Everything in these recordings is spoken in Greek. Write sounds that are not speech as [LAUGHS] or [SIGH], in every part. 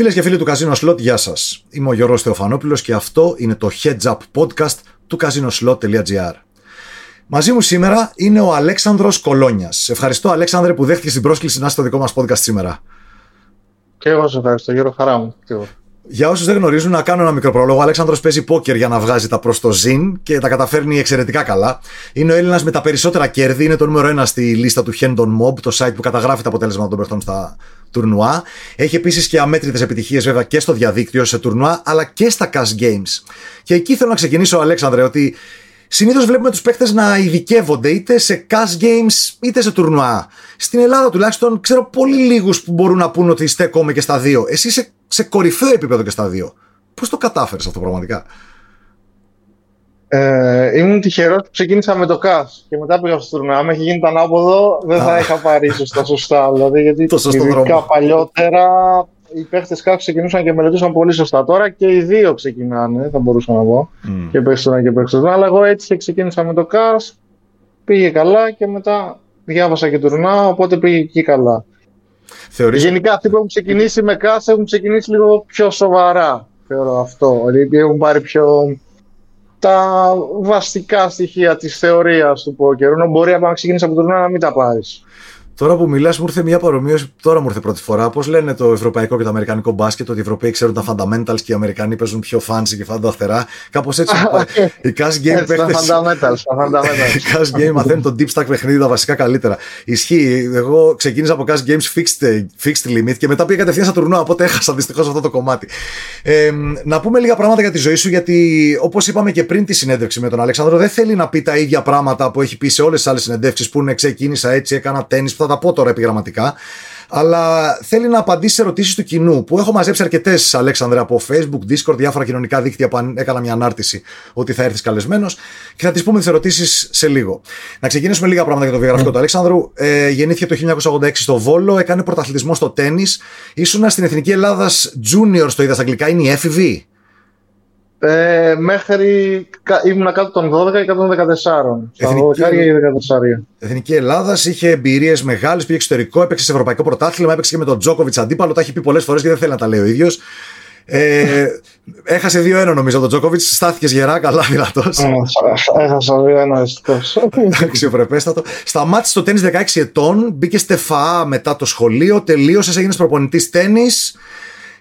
Φίλες και φίλοι του Casino Slot, γεια σας. Είμαι ο Γιώργος Θεοφανόπουλος και αυτό είναι το Heads Up Podcast του casinoslot.gr. Μαζί μου σήμερα είναι ο Αλέξανδρος Κολόνιας. Ευχαριστώ Αλέξανδρε που δέχτηκες την πρόσκληση να είσαι στο δικό μας podcast σήμερα. Και εγώ σε ευχαριστώ, Γιώργο, χαρά μου. Για όσους δεν γνωρίζουν, να κάνω ένα μικρό πρόλογο. Ο Αλέξανδρος παίζει πόκερ για να βγάζει τα προς το ζήν και τα καταφέρνει εξαιρετικά καλά. Είναι ο Έλληνας με τα περισσότερα κέρδη. Είναι το νούμερο ένα στη λίστα του Hendon Mob, το site που καταγράφει τα αποτέλεσματα των παιχτών στα τουρνουά. Έχει επίσης και αμέτρητες επιτυχίες βέβαια και στο διαδίκτυο σε τουρνουά, αλλά και στα cash games. Και εκεί θέλω να ξεκινήσω, Αλέξανδρε, ότι Συνήθως βλέπουμε τους παίχτε να ειδικεύονται είτε σε cash games είτε σε τουρνουά. Στην Ελλάδα τουλάχιστον ξέρω πολύ λίγους που μπορούν να πούν ότι στέκομαι και στα δύο. Εσύ είσαι σε κορυφαίο επίπεδο και στα δύο. Πώς το κατάφερες αυτό πραγματικά; Ε, ήμουν τυχερός που ξεκίνησα με το cash και μετά πήγα στο τουρνουά. Αν είχε γίνει το ανάποδο, δεν θα είχα πάρει ίσως τα σωστά. Δηλαδή, γιατί ειδικά παλιότερα οι παίχτες κάτω ξεκινούσαν και μελετούσαν πολύ σωστά. Τώρα και οι δύο ξεκινάνε, θα μπορούσα να πω. Mm. Και παίξαν και παίξαν. Αλλά εγώ έτσι ξεκίνησα με το Cars, πήγε καλά και μετά διάβασα και τουρνά, οπότε πήγε εκεί καλά. Θεωρείς... Γενικά αυτοί που έχουν ξεκινήσει με Cars έχουν ξεκινήσει λίγο πιο σοβαρά. Θεωρώ αυτό. Δηλαδή έχουν πάρει πιο τα βασικά στοιχεία της θεωρίας του πόκερου. Μπορεί να ξεκινήσεις από το τουρνά να μην τα πάρεις. Τώρα που μιλάς, μου ήρθε μια παρομοίωση. Τώρα μου ήρθε πρώτη φορά. Πώς λένε το ευρωπαϊκό και το αμερικανικό μπάσκετ, ότι οι Ευρωπαίοι ξέρουν τα fundamentals και οι Αμερικανοί παίζουν πιο fancy και φάντα αυθερά. Κάπως έτσι. οι cash game παίχτε. Τα fundamentals. [LAUGHS] Οι cash game μαθαίνουν το deep stack παιχνίδι τα βασικά καλύτερα. Ισχύει. Εγώ ξεκίνησα από cash games fixed, fixed limit και μετά πήγα κατευθείαν στα τουρνουά. Οπότε έχασα δυστυχώς αυτό το κομμάτι. Ε, να πούμε λίγα πράγματα για τη ζωή σου, γιατί όπως είπαμε και πριν τη συνέντευξη με τον Αλέξανδρο, δεν θέλει να πει τα ίδια πράγματα που έχει πει σε όλες τις άλλες συνεντεύξεις που είναι ξεκίνησα έτσι, έκανα τέννη θα τα πω τώρα επιγραμματικά. Αλλά θέλει να απαντήσει σε ερωτήσεις του κοινού που έχω μαζέψει αρκετές, Αλέξανδρε, από Facebook, Discord, διάφορα κοινωνικά δίκτυα που έκανα μια ανάρτηση ότι θα έρθεις καλεσμένος και θα τις πούμε τις ερωτήσεις σε λίγο. Να ξεκινήσουμε λίγα πράγματα για το βιογραφικό του Αλέξανδρου. Ε, γεννήθηκε το 1986 στο Βόλο, έκανε πρωταθλητισμό στο τέννη. Ήσουνα στην Εθνική Ελλάδας Junior, το είδα στα αγγλικά, είναι η έφηβη. Ε, μέχρι ήμουν κάτω των 12 και 114. Εθνική, 12 14. Εθνική Ελλάδας είχε εμπειρίες μεγάλες, πήγε εξωτερικό, έπαιξε σε ευρωπαϊκό πρωτάθλημα, έπαιξε και με τον Τζόκοβιτς αντίπαλο. Τα έχει πει πολλές φορές και δεν θέλει να τα λέει ο ίδιος. Ε, έχασε 2-1 νομίζω τον Τζόκοβιτς. Στάθηκες γερά, καλά, δυνατός. Έχασα 2-1 δυστυχώ. Αξιοπρεπέστατο. Σταμάτησε το τέννη 16 ετών, μπήκε στεφά μετά το σχολείο, τελείωσες, έγινες προπονητής τέννη.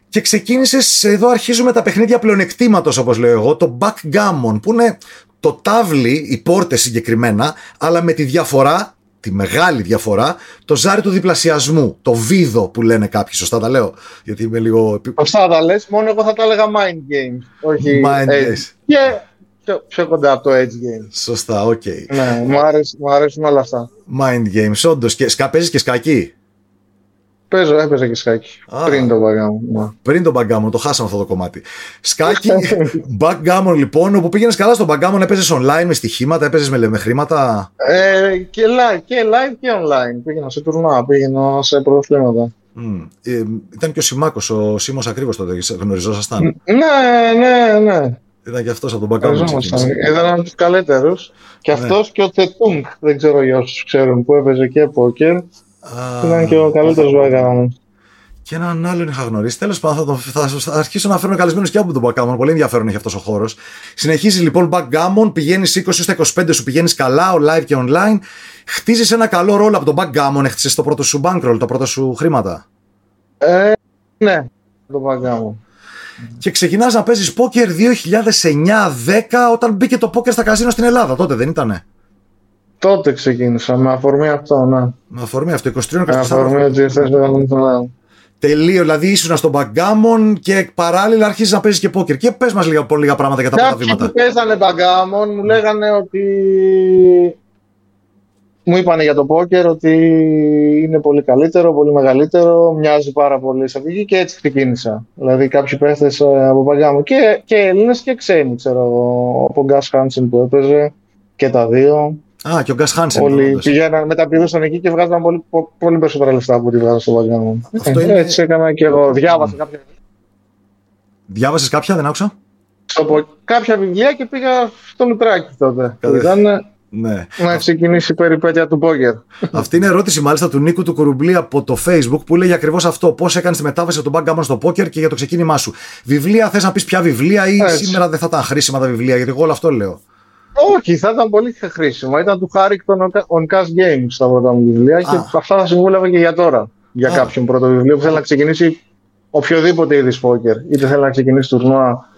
Και ξεκίνησες, εδώ αρχίζουμε τα παιχνίδια πλεονεκτήματος, όπως λέω εγώ, το backgammon, που είναι το τάβλι, οι πόρτες συγκεκριμένα, αλλά με τη διαφορά, τη μεγάλη διαφορά, το ζάρι του διπλασιασμού, το βίδο που λένε κάποιοι. Σωστά τα λέω. Γιατί είμαι λίγο. Σωστά τα λες, μόνο εγώ θα τα έλεγα mind games. Όχι. Mind games. Και πιο, πιο κοντά από το edge game. Σωστά, OK. Okay. Ναι, μου αρέσουν, μου αρέσουν όλα αυτά. Mind games, όντως. Και σκα- παίζεις και σκάκι. Παίζω, έπαιζα και σκάκι. πριν τον backgammon. Ναι. Πριν τον backgammon, το χάσαμε αυτό το κομμάτι. Σκάκι, [LAUGHS] backgammon λοιπόν, όπου πήγαινες καλά στον backgammon, έπαιζες online με στοιχήματα, έπαιζες με, με χρήματα; Ε, και, live, και live και online. Πήγαινα σε τουρνά, πήγαινα σε πρωτοθλήματα. Mm. Ε, ήταν και ο Σιμάκος, ο Σίμω ακριβώς τότε, γνωριζόσασταν; Ναι, ναι, ναι. Ήταν και αυτός από τον backgammon. Ήταν από τους καλύτερους. Και ναι. αυτός και ο Τετούγκ, δεν ξέρω για όσους ξέρουν, που έπαιζε και πόκερ. Ήταν και ο καλύτερος backgammon. Και έναν άλλον είχα γνωρίσει. Τέλος πάντων, θα, θα, θα, αρχίσω να φέρνω καλεσμένους και από τον backgammon. Πολύ ενδιαφέρον έχει αυτός ο χώρος. Συνεχίζει λοιπόν backgammon, πηγαίνεις 20 στα 25 σου, πηγαίνεις καλά, live και online. Χτίζεις ένα καλό ρόλο από τον backgammon, έχτισες το πρώτο σου bankroll, τα πρώτα σου χρήματα. Ε, ναι, το backgammon. Και ξεκινάς να παίζεις πόκερ 2009-10 όταν μπήκε το πόκερ στα καζίνο στην Ελλάδα. Τότε δεν ήτανε. Τότε ξεκίνησα, με αφορμή αυτό, ναι. Με αφορμή αυτό, 23 Με αφορμή ότι ήρθες με Τελείω, δηλαδή ήσουν στον backgammon και παράλληλα αρχίζει να παίζεις και πόκερ. Και πες μας λίγα, λίγα πράγματα για τα πρώτα βήματα. Κάποιοι που παίζανε backgammon μου λέγανε ότι. Μου είπανε για το πόκερ ότι είναι πολύ καλύτερο, πολύ μεγαλύτερο, μοιάζει πάρα πολύ σε πηγή και έτσι ξεκίνησα. Δηλαδή κάποιοι παίχτες ε, από backgammon και, και Έλληνες και ξένοι, ξέρω εγώ. Ο Γκάς Χάνσεν που έπαιζε και τα δύο. Α, και ο Γκάς Χάνσεν. Όλοι πηγαίναν, μεταπηδούσαν εκεί και βγάζαν πολύ, πολύ περισσότερα λεφτά από ό,τι βγάζαν στο Βαγκάμον. Αυτό είναι... Έτσι έκανα και εγώ. Διάβασα κάποια. Διάβασες κάποια, δεν άκουσα; Από κάποια βιβλία και πήγα στο Λουτράκι τότε. Κατε... Ήταν... Ναι. Να ξεκινήσει η περιπέτεια του Πόκερ. Αυτή είναι ερώτηση μάλιστα του Νίκου του Κουρουμπλή από το Facebook που λέει ακριβώς αυτό. Πώς έκανες τη μετάβαση από τον backgammon στο Πόκερ και για το ξεκίνημά σου. Βιβλία, θες να πεις ποια βιβλία ή Έτσι. σήμερα δεν θα ήταν χρήσιμα τα βιβλία, γιατί εγώ όλο αυτό λέω. Όχι, θα ήταν πολύ χρήσιμα. Ήταν του Χάρικτον on Cash Games τα πρώτα μου βιβλία και αυτά θα συμβούλευα και για τώρα. Για Α. κάποιον πρώτο βιβλίο που θέλει να ξεκινήσει οποιοδήποτε είδης πόκερ. Είτε θέλει να ξεκινήσει τουρνουά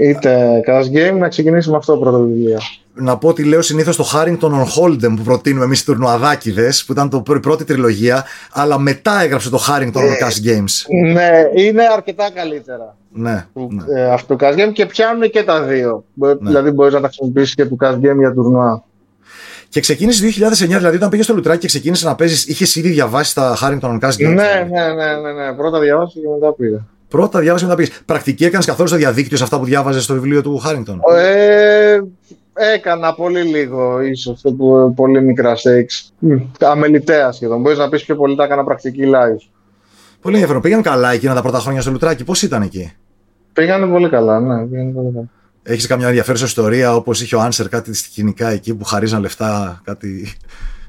είτε cash game, να ξεκινήσει με αυτό το πρώτο βιβλίο. Να πω ότι λέω συνήθως το Harrington on Hold'em που προτείνουμε εμείς οι τουρνουαδάκιδες, που ήταν το πρώτη τριλογία, αλλά μετά έγραψε το Harrington on ε, Cash Games. Ναι, είναι αρκετά καλύτερα. Ναι. ναι. Ε, αυτό το cash game και πιάνουν και τα δύο. Ναι. Δηλαδή μπορείς να τα χρησιμοποιήσεις και το cash game για τουρνουά. Και ξεκίνησε το 2009, δηλαδή όταν πήγες στο Λουτράκι και ξεκίνησες να παίζεις, είχες ήδη διαβάσει τα Harrington on Cash Games. Ναι, δηλαδή. ναι, ναι, ναι, ναι. Πρώτα διαβάσει και μετά πήγα. Πρώτα διάβασε μετά πεις. Πρακτική έκανες καθόλου στο διαδίκτυο σε αυτά που διάβαζες στο βιβλίο του Χάρινγκτον. Ε, έκανα πολύ λίγο, ίσως πολύ μικρά stakes. Αμεληταία σχεδόν. Μπορείς να πεις πιο πολύ τα έκανα πρακτική live. Πολύ ενδιαφέρον. Πήγαν καλά εκείνα τα πρώτα χρόνια στο Λουτράκι. Πώς ήταν εκεί; Πήγανε πολύ καλά, ναι. Πήγανε πολύ καλά. Έχεις καμιά ενδιαφέρουσα ιστορία όπως είχε ο Άνσερ κάτι κοινικά εκεί που χαρίζαν λεφτά, κάτι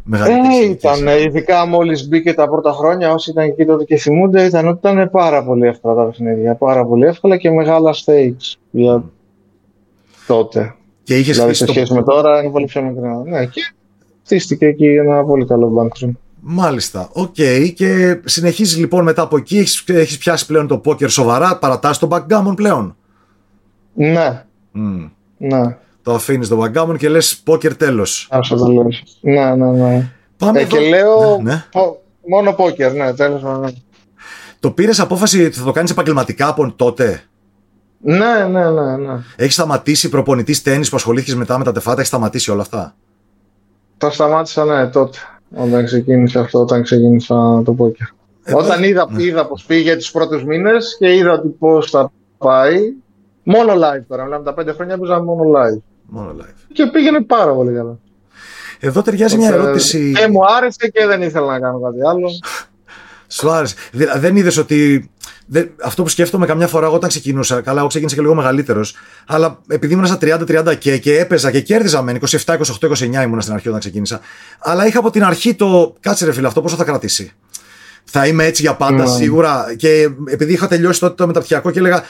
μεγαλύτερη. Ε, ήταν, ειδικά μόλις μπήκε τα πρώτα χρόνια, όσοι ήταν εκεί τότε και θυμούνται, ήταν ότι ήταν πάρα πολύ εύκολα τα παιχνίδια. Πάρα πολύ εύκολα και μεγάλα stakes για τότε. Και είχες δηλαδή, σε σχέση με τώρα είναι πολύ πιο μικρά. Ναι, και χτίστηκε εκεί ένα πολύ καλό bankroom. Μάλιστα. OK. Okay. Και συνεχίζεις λοιπόν μετά από εκεί. Έχεις πιάσει πλέον το πόκερ σοβαρά. Παρατάς το backgammon πλέον. Ναι. Mm. Ναι το αφήνεις το backgammon και λες πόκερ τέλος. Άσ' το λέω. Ναι, ναι, ναι. Πάμε ε, και λέω ναι, ναι. μόνο πόκερ, ναι, τέλος. Ναι. Το πήρες απόφαση ότι θα το κάνεις επαγγελματικά από τότε; Ναι, ναι, ναι. ναι. Έχεις σταματήσει προπονητής τένις που ασχολήθηκες μετά με τα ΤΕΦΑΑ, έχεις σταματήσει όλα αυτά; Τα σταμάτησα, ναι, τότε. Όταν ξεκίνησε αυτό, όταν ξεκίνησα το poker. όταν είδα, ναι. είδα πώ πήγε τους πρώτους μήνες και είδα ότι πώς θα πάει. Μόνο live τώρα. Μιλάμε τα πέντε χρόνια που μόνο live. Μόνο live. Και πήγαινε πάρα πολύ καλά. Εδώ ταιριάζει μια ερώτηση. Και μου άρεσε και δεν ήθελα να κάνω κάτι άλλο. [LAUGHS] Σου άρεσε. Δεν είδες ότι. αυτό που σκέφτομαι καμιά φορά όταν ξεκινούσα. Καλά, εγώ ξεκίνησα και λίγο μεγαλύτερος. Αλλά επειδή ήμουν στα 30-30 και, και έπαιζα και κέρδιζα με 27, 28, 29 ήμουν στην αρχή όταν ξεκίνησα. Αλλά είχα από την αρχή το. Κάτσε ρε φίλε, αυτό πόσο θα κρατήσει. Θα είμαι έτσι για πάντα, ναι. σίγουρα. Και επειδή είχα τελειώσει τότε το μεταπτυχιακό και έλεγα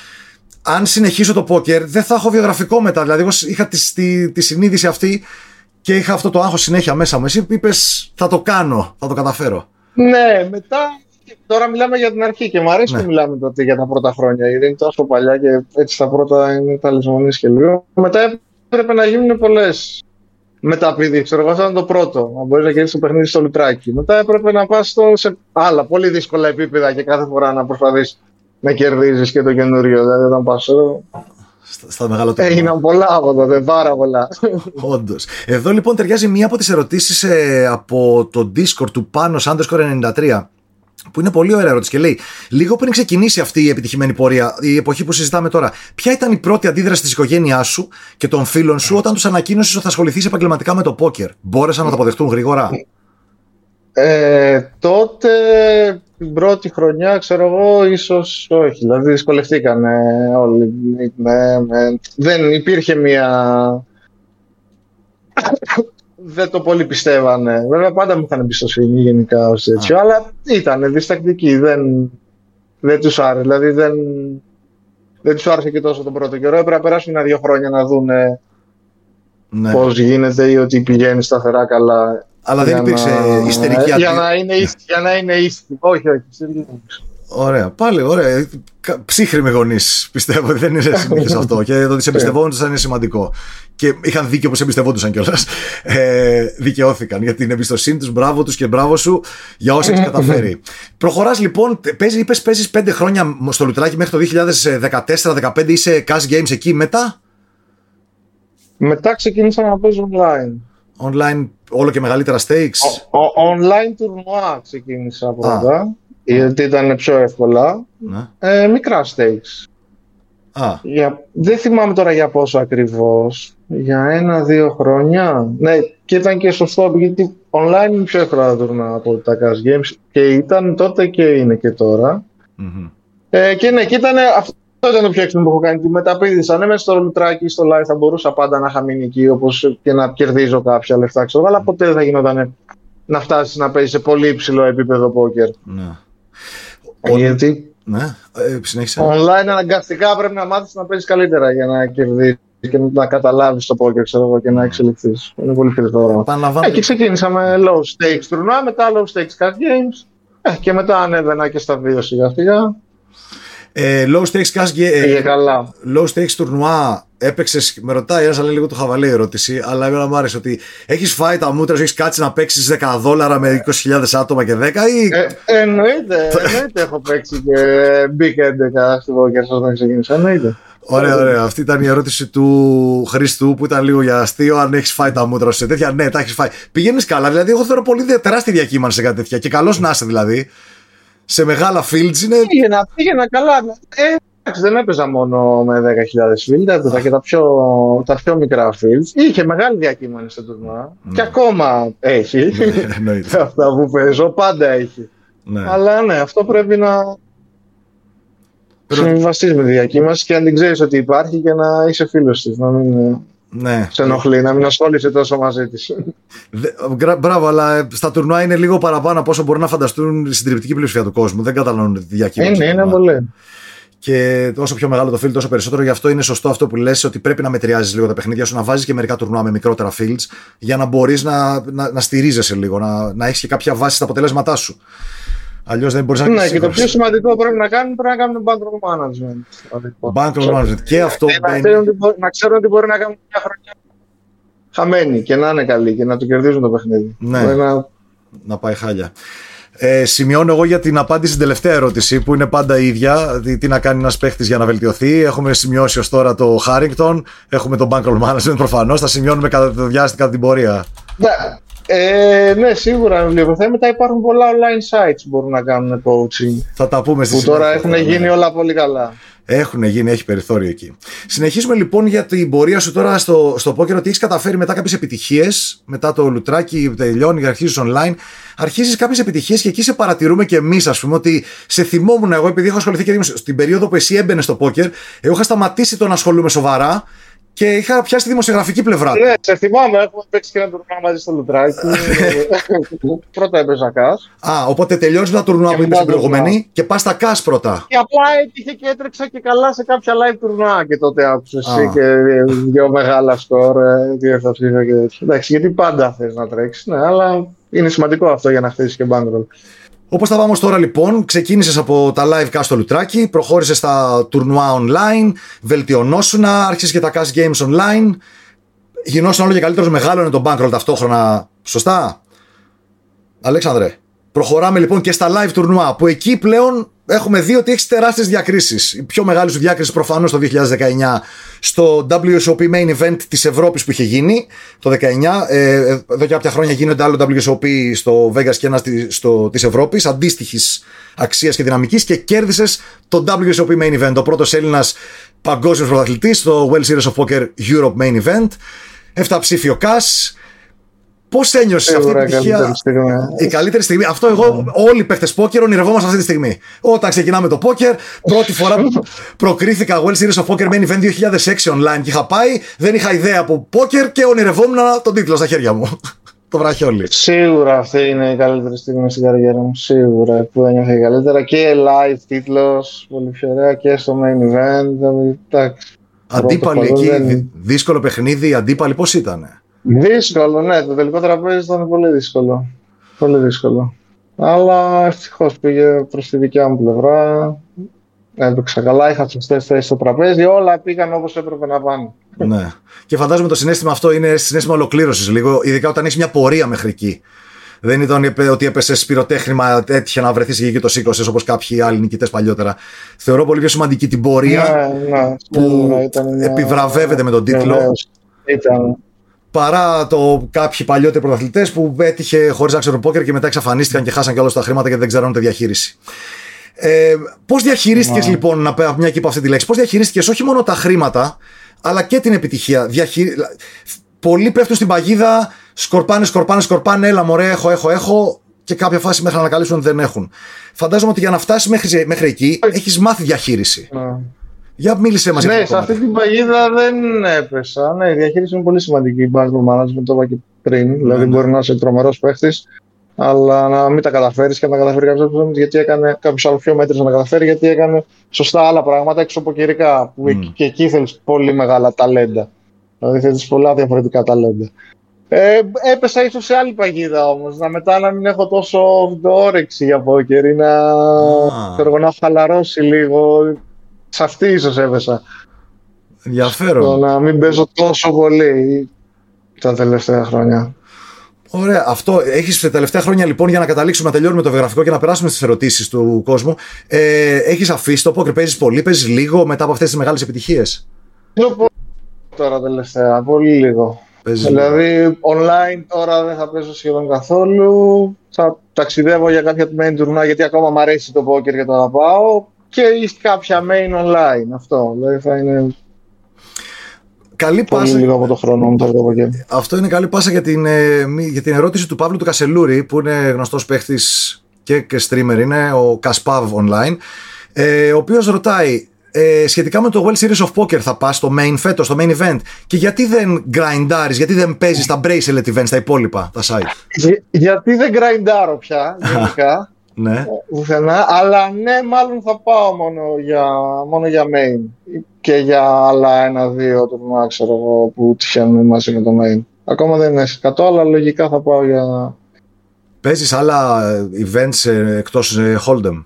αν συνεχίσω το πόκερ, δεν θα έχω βιογραφικό μετά. Δηλαδή, εγώ είχα τη, τη, τη συνείδηση αυτή και είχα αυτό το άγχος συνέχεια μέσα μου. Εσύ είπες, θα το κάνω, θα το καταφέρω. Ναι, μετά. Τώρα μιλάμε για την αρχή και μου αρέσει ναι. που μιλάμε τότε για τα πρώτα χρόνια. Γιατί είναι τόσο παλιά και έτσι τα πρώτα είναι τα λησμονή και λίγο. Μετά έπρεπε να γίνουν πολλές μεταπηδεί. Ξέρω εγώ, αυτό ήταν το πρώτο. Να μπορείς να κερδίσεις το παιχνίδι στο λουτράκι. Μετά έπρεπε να πας σε άλλα πολύ δύσκολα επίπεδα και κάθε φορά να προσπαθεί να κερδίζεις και το καινούριο. Δηλαδή, όταν πας στα, στα μεγάλα Έγιναν πολλά από τότε, πάρα πολλά. Όντως. Εδώ λοιπόν ταιριάζει μία από τις ερωτήσεις ε, από το Discord του Πάνο Underscore 93 που είναι πολύ ωραία ερώτηση και λέει: Λίγο πριν ξεκινήσει αυτή η επιτυχημένη πορεία, η εποχή που συζητάμε τώρα, ποια ήταν η πρώτη αντίδραση της οικογένειάς σου και των φίλων σου όταν τους ανακοίνωσες ότι θα ασχοληθείς επαγγελματικά με το πόκερ; Μπόρεσαν να το αποδεχτούν γρήγορα; Ε, τότε την πρώτη χρονιά, ξέρω εγώ, ίσως όχι. Δηλαδή δυσκολευτήκαν όλοι. δεν υπήρχε μια... δεν το πολύ πιστεύανε. Βέβαια πάντα μου είχαν εμπιστοσύνη γενικά ως έτσι, αλλά ήταν διστακτικοί. Δεν, δεν τους άρεσε. Δηλαδή δεν, δεν τους άρεσε και τόσο τον πρώτο καιρό. Έπρεπε να περάσουν ένα-δύο χρόνια να δουν ναι. πώς γίνεται ή ότι πηγαίνει σταθερά καλά αλλά δεν υπήρξε να... ιστερική για, για να είναι ήσυχη. Για να είναι ήσυχη. Όχι, όχι. Ωραία, πάλι ωραία. Ψύχρημοι γονείς πιστεύω ότι [LAUGHS] δεν είναι συνήθως αυτό. Και το ότι σε εμπιστευόντουσαν είναι σημαντικό. Και είχαν δίκιο που σε εμπιστευόντουσαν κιόλας. Ε, δικαιώθηκαν για την εμπιστοσύνη τους. Μπράβο τους και μπράβο σου για όσα έχεις [LAUGHS] καταφέρει. Προχωράς λοιπόν, είπες παίζεις πέντε χρόνια στο Λουτράκι μέχρι το 2014-2015 είσαι cash games εκεί μετά; Μετά ξεκίνησα να παίζω online. Online όλο και μεγαλύτερα stakes; Ο, ο, online τουρνουά ξεκίνησα πρώτα, γιατί ήταν πιο εύκολα. Ναι. Ε, μικρά stakes. Α. Για, δεν θυμάμαι τώρα για πόσο ακριβώς. Για ένα-δύο χρόνια. Ναι, και ήταν και σωστό, γιατί online είναι πιο εύκολα τουρνουά από τα cash games και ήταν τότε και είναι και τωρα Ε, και ναι, και ήταν ήταν το πιο έξυπνο που έχω κάνει. Τη μεταπίδησα. Ναι, μέσα στο λουτράκι στο live θα μπορούσα πάντα να είχα μείνει εκεί όπως και να κερδίζω κάποια λεφτά. Ξέρω, αλλά ποτέ δεν θα γινόταν να φτάσεις να παίζεις σε πολύ υψηλό επίπεδο πόκερ. Ναι. Ε, γιατί; Ναι, ε, συνέχισε. Online αναγκαστικά πρέπει να μάθεις να παίζεις καλύτερα για να κερδίσεις και να καταλάβεις το πόκερ ξέρω εγώ, και να εξελιχθείς. Είναι πολύ χρήσιμο. Επαναλαμβάνω. Ε, και ξεκίνησα με low stakes τουρνουά, μετά low stakes card games. Ε, και μετά ανέβαινα και στα δύο σιγά σιγά. Ε, low stakes cash ε, καλά. Low stakes τουρνουά έπαιξες. Με ρωτάει ένας, αλλά λίγο το χαβαλέ ερώτηση. Αλλά εμένα μου άρεσε ότι έχεις φάει τα μούτρα σου, έχεις κάτσει να παίξεις 10 δόλαρα με 20.000 άτομα και 10 ή. Ε, εννοείται, εννοείται έχω παίξει και Big 11 στο Poker όταν ξεκίνησα. Εννοείται. Ωραία, ωραία. Αυτή ήταν η ερώτηση του Χριστού που ήταν λίγο για αστείο. Αν έχεις φάει τα μούτρα σου σε τέτοια. Ναι, τα έχεις φάει. Πηγαίνεις καλά. Δηλαδή, εγώ θέλω πολύ τεράστια διακύμανση σε κάτι τέτοια. Και καλός να είσαι δηλαδή σε μεγάλα fields είναι. Πήγαινα, πήγαινα καλά. Ε, δεν έπαιζα μόνο με 10.000 fields, έπαιζα και τα πιο, τα πιο μικρά fields. Είχε μεγάλη διακύμανση στο τουρνουά. Ναι. Και ακόμα έχει. Ναι, [LAUGHS] Αυτά που παίζω, πάντα έχει. Ναι. Αλλά ναι, αυτό πρέπει να. Συμβιβαστείς με τη διακύμανση και αν την ξέρεις ότι υπάρχει και να είσαι φίλος της. Να μην ναι. Σε ενοχλεί να μην ασχολείσαι τόσο μαζί της. Μπράβο, αλλά ε, στα τουρνουά είναι λίγο παραπάνω από όσο μπορούν να φανταστούν η συντριπτική πλειοψηφία του κόσμου. Δεν καταλαβαίνουν τη διακύμανση. Είναι, είναι πολύ. Και όσο πιο μεγάλο το field, τόσο περισσότερο. Γι' αυτό είναι σωστό αυτό που λες ότι πρέπει να μετριάζεις λίγο τα παιχνίδια σου, να βάζεις και μερικά τουρνουά με μικρότερα fields για να μπορείς να, να, να στηρίζεσαι λίγο, να, να έχεις και κάποια βάση στα αποτελέσματά σου. Αλλιώς δεν μπορείς να Ναι, και το πιο σημαντικό που πρέπει να κάνουμε πρέπει να κάνουμε bankroll management. Bankroll management. Και αυτό. Να, να ξέρουν ότι μπορεί να κάνουν μια χρονιά χαμένη και να είναι καλή και να το κερδίζουν το παιχνίδι. Ναι. Να... να πάει χάλια. Ε, σημειώνω εγώ για την απάντηση στην τελευταία ερώτηση που είναι πάντα η ίδια. Τι, τι να κάνει ένας παίχτης για να βελτιωθεί. Έχουμε σημειώσει ως τώρα το Harrington. Έχουμε το Bankroll Management προφανώς. Θα σημειώνουμε κατά το διάστημα κατά την πορεία. Ναι. Ε, ναι, σίγουρα βιβλιογραφία. Μετά υπάρχουν πολλά online sites που μπορούν να κάνουν coaching. Θα τα πούμε στη Που τώρα έχουν γίνει όλα πολύ καλά. Έχουν γίνει, έχει περιθώριο εκεί. Συνεχίζουμε λοιπόν για την πορεία σου τώρα στο, στο πόκερ ότι έχεις καταφέρει μετά κάποιες επιτυχίες. Μετά το λουτράκι τελειώνει και αρχίζεις online. Αρχίζεις κάποιες επιτυχίες και εκεί σε παρατηρούμε και εμείς, ας πούμε, ότι σε θυμόμουν εγώ, επειδή έχω ασχοληθεί και στην περίοδο που εσύ έμπαινες στο πόκερ, εγώ είχα σταματήσει το να ασχολούμαι σοβαρά και είχα πιάσει τη δημοσιογραφική πλευρά. Ναι, σε θυμάμαι, έχουμε παίξει και ένα τουρνουά μαζί στο Λουτράκι. [LAUGHS] πρώτα έπαιζα κας. Α, οπότε τελειώσει τα τουρνουά που είπες στην προηγούμενη και πας στα κας πρώτα. Και απλά έτυχε και έτρεξα και καλά σε κάποια live τουρνουά και τότε άκουσες εσύ και δύο μεγάλα σκορ. Ε, και Εντάξει, γιατί πάντα θες να τρέξεις, ναι, αλλά είναι σημαντικό αυτό για να χτίσει και bankroll. Όπως θα πάμε τώρα λοιπόν, ξεκίνησες από τα live cast στο Λουτράκι, προχώρησες στα τουρνουά online, βελτιωνόσουν, άρχισες και τα cast games online, γινόσουν όλο και καλύτερος, μεγάλο είναι το bankroll ταυτόχρονα. Σωστά; Αλέξανδρε. Προχωράμε λοιπόν και στα live τουρνουά που εκεί πλέον έχουμε δει ότι έχεις τεράστιες διακρίσεις. Η πιο μεγάλη σου διάκριση προφανώς το 2019 στο WSOP Main Event της Ευρώπης που είχε γίνει το 2019. Ε, εδώ και κάποια χρόνια γίνονται άλλο WSOP στο Vegas και ένα της Ευρώπης, αντίστοιχης αξίας και δυναμικής και κέρδισες το WSOP Main Event. Ο πρώτος Έλληνας παγκόσμιος πρωταθλητής στο World Series of Poker Europe Main Event. Εφταψήφιο cash Πώς ένιωσες αυτή την επιτυχία; Η καλύτερη στιγμή. Αυτό εγώ, όλοι οι παίχτε πόκερ ονειρευόμαστε αυτή τη στιγμή. Όταν ξεκινάμε το πόκερ, πρώτη φορά [LAUGHS] προκρίθηκα World Series of Poker Main Event 2006 online και είχα πάει, δεν είχα ιδέα από πόκερ και ονειρευόμουν τον τίτλο στα χέρια μου. [LAUGHS] το βραχιόλι. Σίγουρα αυτή είναι η καλύτερη στιγμή στην καριέρα μου. Σίγουρα που ένιωθα καλύτερα και live τίτλος, πολύ πιο ωραία και στο main event. Αντίπαλοι εκεί, δύσκολο παιχνίδι, αντίπαλοι πώς ήταν. Δύσκολο, ναι. Το τελικό τραπέζι ήταν πολύ δύσκολο. Πολύ δύσκολο. Αλλά ευτυχώς πήγε προς τη δικιά μου πλευρά. Έπαιξα καλά, είχα σωστές θέσεις στο τραπέζι. Όλα πήγαν όπως έπρεπε να πάνε. Ναι. Και φαντάζομαι το συνέστημα αυτό είναι συνέστημα ολοκλήρωσης λίγο, ειδικά όταν έχεις μια πορεία μέχρι εκεί. Δεν ήταν ότι έπεσες σπυροτέχνημα, έτυχε να βρεθείς εκεί και το σήκωσες όπως κάποιοι άλλοι νικητές παλιότερα. Θεωρώ πολύ πιο σημαντική την πορεία ναι, ναι, που επιβραβεύεται με τον τίτλο. Ήταν παρά το κάποιοι παλιότεροι πρωταθλητές που έτυχε χωρίς να ξέρουν πόκερ και μετά εξαφανίστηκαν και χάσαν και όλα τα χρήματα και δεν ξέρουν τη διαχείριση. Ε, Πώς διαχειρίστηκες λοιπόν, να πω μια και είπα αυτή τη λέξη, πώς διαχειρίστηκες όχι μόνο τα χρήματα, αλλά και την επιτυχία; Διαχει... Πολλοί πέφτουν στην παγίδα, σκορπάνε, σκορπάνε, σκορπάνε, έλα μωρέ, έχω, έχω, έχω, και κάποια φάση μέχρι να ανακαλύψουν ότι δεν έχουν. Φαντάζομαι ότι για να φτάσεις μέχρι, μέχρι εκεί έχεις μάθει διαχείριση. Για μίλησε μας Ναι, σε αυτή την παγίδα δεν έπεσα. Ναι, η διαχείριση είναι πολύ σημαντική. Η Battle Management το είπα και πριν. Ναι, δηλαδή, ναι. μπορεί να είσαι τρομερός παίχτης, αλλά να μην τα καταφέρεις και να τα καταφέρει κάποιος γιατί έκανε κάποιο άλλο πιο μέτρη να τα καταφέρει, γιατί έκανε σωστά άλλα πράγματα εξωποκαιρικά. Που mm. και εκεί θέλεις πολύ μεγάλα ταλέντα. Δηλαδή θέλεις πολλά διαφορετικά ταλέντα. Ε, έπεσα ίσως σε άλλη παγίδα όμως. Να μετά να μην έχω τόσο όρεξη για πόκερ ή να, ah. να χαλαρώσει λίγο. Σε αυτή ίσως έπεσα. Ενδιαφέρον. Το να μην παίζω τόσο πολύ τα τελευταία χρόνια. Ωραία. Αυτό έχεις τα τελευταία χρόνια λοιπόν για να καταλήξουμε να τελειώνουμε το βιογραφικό και να περάσουμε στις ερωτήσεις του κόσμου. Ε, έχεις αφήσει το πόκερ, παίζεις πολύ, παίζεις λίγο μετά από αυτές τις μεγάλες επιτυχίες; Λίγο τώρα τελευταία, πολύ λίγο. Παίζεις δηλαδή, online τώρα δεν θα παίζω σχεδόν καθόλου. Θα ταξιδεύω για κάποια main τουρνά γιατί ακόμα μου αρέσει το πόκερ και το αγαπάω. Και κάποια main online. Αυτό. Δηλαδή θα είναι καλή πάσα. Λίγο από το χρόνο μου το Αυτό είναι καλή πάσα για την, ε, για την ερώτηση του Παύλου του Κασελούρη, που είναι γνωστός παίχτης και, και streamer, είναι ο Κασπάβ Online. Ε, ο οποίος ρωτάει, ε, σχετικά με το World Series of Poker θα πας στο main φέτος, στο main event και γιατί δεν grindάρεις, γιατί δεν παίζεις τα bracelet events, τα υπόλοιπα, τα site. γιατί δεν grindάρω πια, γενικά. Ναι. Πουθενά, αλλά ναι, μάλλον θα πάω μόνο για, μόνο για main και για άλλα ένα-δύο τουρνουά, ξέρω εγώ, που τυχαίνουν μαζί με το main. Ακόμα δεν είναι 100, αλλά λογικά θα πάω για... Παίζεις άλλα events ε, εκτός ε, Hold'em;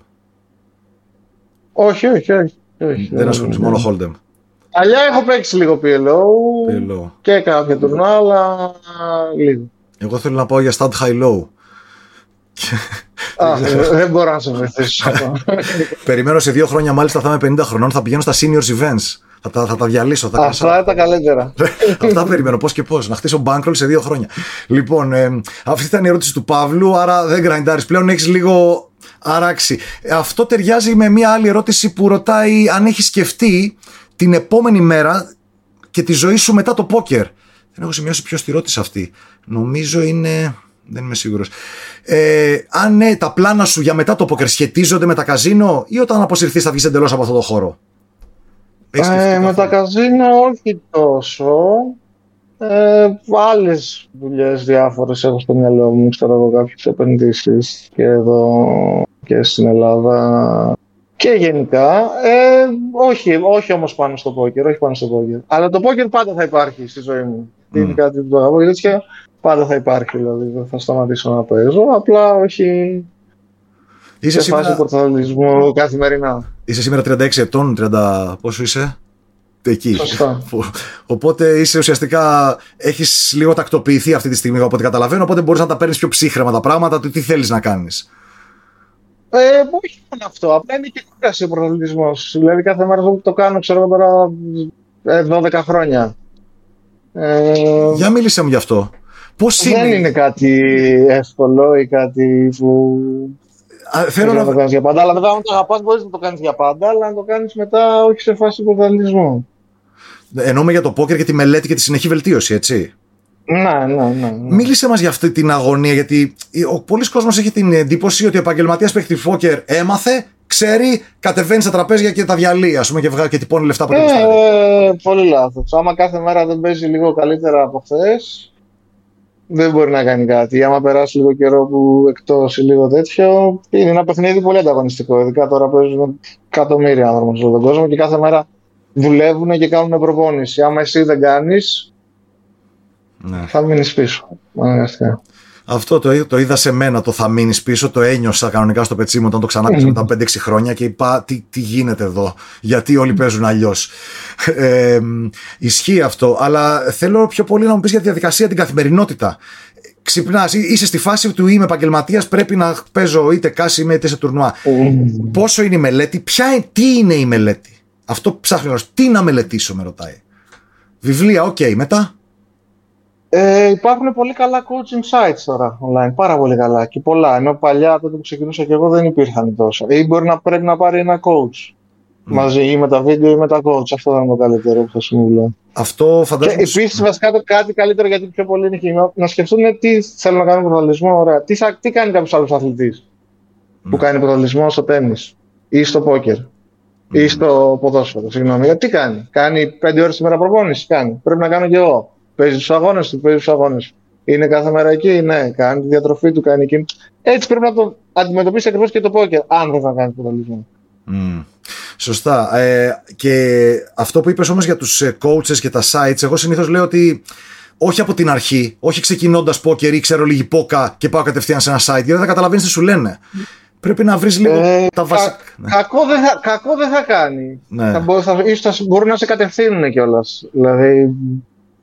Όχι, όχι, όχι. όχι δεν ασχολείσαι, μόνο Hold'em. Αλλιά έχω παίξει λίγο PLO, PLO. και κάποια τουρνουά, αλλά λίγο. Εγώ θέλω να πάω για stand high low. Δεν μπορώ να σε βοηθήσω. Περιμένω σε δύο χρόνια, μάλιστα θα είμαι 50 χρονών, θα πηγαίνω στα seniors events. Θα τα, θα τα διαλύσω. Θα Αυτά είναι τα καλύτερα. [LAUGHS] Αυτά περιμένω. Πώς και πώς. Να χτίσω bankroll σε δύο χρόνια. Λοιπόν, ε, αυτή ήταν η ερώτηση του Παύλου. Άρα δεν γκραϊντάρει πλέον. Έχεις λίγο αράξει. Αυτό ταιριάζει με μια άλλη ερώτηση που ρωτάει αν έχεις σκεφτεί την επόμενη μέρα και τη ζωή σου μετά το πόκερ. Δεν έχω σημειώσει ποιο τη ρώτησε αυτή. Νομίζω είναι. Δεν είμαι σίγουρος. Ε, αν ναι, τα πλάνα σου για μετά το πόκερ σχετίζονται με τα καζίνο ή όταν αποσυρθείς θα βγεις εντελώς από αυτό το χώρο; Ε, με τα καζίνο όχι τόσο. Ε, Άλλες δουλειές διάφορες έχω στο μυαλό μου. Ξέρω εγώ κάποιες επενδύσεις και εδώ και στην Ελλάδα και γενικά. Ε, όχι, όχι όμως πάνω στο πόκερ. Όχι πάνω στο πόκερ. Αλλά το πόκερ πάντα θα υπάρχει στη ζωή μου. Mm. Είναι κάτι που το αγαπώ και τέτοια πάντα θα υπάρχει, δηλαδή δεν θα σταματήσω να παίζω, απλά όχι είσαι σε σήμερα... φάση πρωταθλητισμού καθημερινά. Είσαι σήμερα 36 ετών, 30 πόσο είσαι; Εκεί. [LAUGHS] Οπότε είσαι ουσιαστικά, έχεις λίγο τακτοποιηθεί αυτή τη στιγμή από ό,τι καταλαβαίνω, οπότε μπορείς να τα παίρνεις πιο ψύχρεμα τα πράγματα, τι θέλεις να κάνεις; Ε, όχι μόνο αυτό, απλά είναι και κούραση ο πρωταθλητισμό. Δηλαδή κάθε μέρα το κάνω, ξέρω τώρα, 12 ε, χρόνια. Ε... Για μίλησε μου γι' αυτό. Πώς Δεν είναι... κάτι εύκολο ή κάτι που. Α, θέλω να το κάνεις για πάντα. Αλλά βέβαια, αν το αγαπάς, μπορείς να το κάνεις για πάντα, αλλά να το κάνεις μετά όχι σε φάση πρωταθλητισμού. Εννοούμε για το πόκερ και τη μελέτη και τη συνεχή βελτίωση, έτσι. Ναι, ναι, ναι, ναι. Μίλησε μας για αυτή την αγωνία, γιατί ο πολλή κόσμος έχει την εντύπωση ότι ο επαγγελματίας παίχτη πόκερ έμαθε, ξέρει, κατεβαίνει στα τραπέζια και τα διαλύει, ας πούμε, και, βγα, και τυπώνει λεφτά από την ε, Πολύ λάθος. Άμα κάθε μέρα δεν παίζει λίγο καλύτερα από χθες, δεν μπορεί να κάνει κάτι. Άμα περάσει λίγο καιρό που εκτός ή λίγο τέτοιο, είναι ένα παιχνίδι πολύ ανταγωνιστικό. Ειδικά τώρα παίζουν εκατομμύρια άνθρωποι στον κόσμο και κάθε μέρα δουλεύουν και κάνουν προπόνηση. Άμα εσύ δεν κάνεις, ναι. θα μείνεις πίσω. Αναγκαστικά. Αυτό το, το είδα σε μένα, το θα μείνεις πίσω, το ένιωσα κανονικά στο πετσί μου όταν το ξανά μετά 5-6 χρόνια και είπα τι, τι γίνεται εδώ, γιατί όλοι παίζουν αλλιώς; Ε, ισχύει αυτό, αλλά θέλω πιο πολύ να μου πεις για τη διαδικασία, την καθημερινότητα. Ξυπνάς, είσαι στη φάση του είμαι επαγγελματίας, πρέπει να παίζω είτε κάση είτε σε τουρνουά. Πόσο είναι η μελέτη, ποια, τι είναι η μελέτη; Αυτό ψάχνω, τι να μελετήσω, με ρωτάει. Βιβλία, OK, okay, μετά. Ε, υπάρχουν πολύ καλά coaching sites τώρα online, πάρα πολύ καλά και πολλά. Ενώ παλιά τότε που ξεκινούσα και εγώ δεν υπήρχαν τόσο. Ή μπορεί να πρέπει να πάρει ένα coach μαζί ή με τα βίντεο ή με τα coach. Αυτό θα είναι το καλύτερο που θα συμβουλώ. Αυτό φαντάζομαι. Και επίσης βασικά κάτι καλύτερο γιατί πιο πολύ είναι χειμώνα, να σκεφτούν τι θέλουν να κάνουν πρωταθλητισμό. Ωραία. Τι, τι κάνει κάποιος άλλος αθλητής που κάνει πρωταθλητισμό στο τέννη ή στο πόκερ. Ή στο ποδόσφαιρο, συγγνώμη. Τι κάνει. Κάνει πέντε ώρες τη μέρα προπόνηση. Κάνει. Πρέπει να κάνω κι εγώ. Παίζεις τους αγώνες του, παίζεις τους αγώνες Είναι κάθε μέρα εκεί, ναι. Κάνει τη διατροφή του, κάνει εκείνη. Έτσι πρέπει να το αντιμετωπίσει ακριβώς και το πόκερ, αν δεν θα κάνει πρωταθλητισμό. Mm. Σωστά. Ε, και αυτό που είπες όμως για τους ε, coaches και τα sites, εγώ συνήθως λέω ότι όχι από την αρχή, όχι ξεκινώντας πόκερ ή ξέρω λίγη πόκα και πάω κατευθείαν σε ένα site, γιατί δεν θα καταλαβαίνεις τι σου λένε. Πρέπει να βρεις λίγο ε, τα βασικά. Ναι. Κακό, δεν θα, κακό δεν θα κάνει. Ναι. Θα, μπο, θα, ίσως θα μπορούν να σε κατευθύνουν κιόλας. Δηλαδή.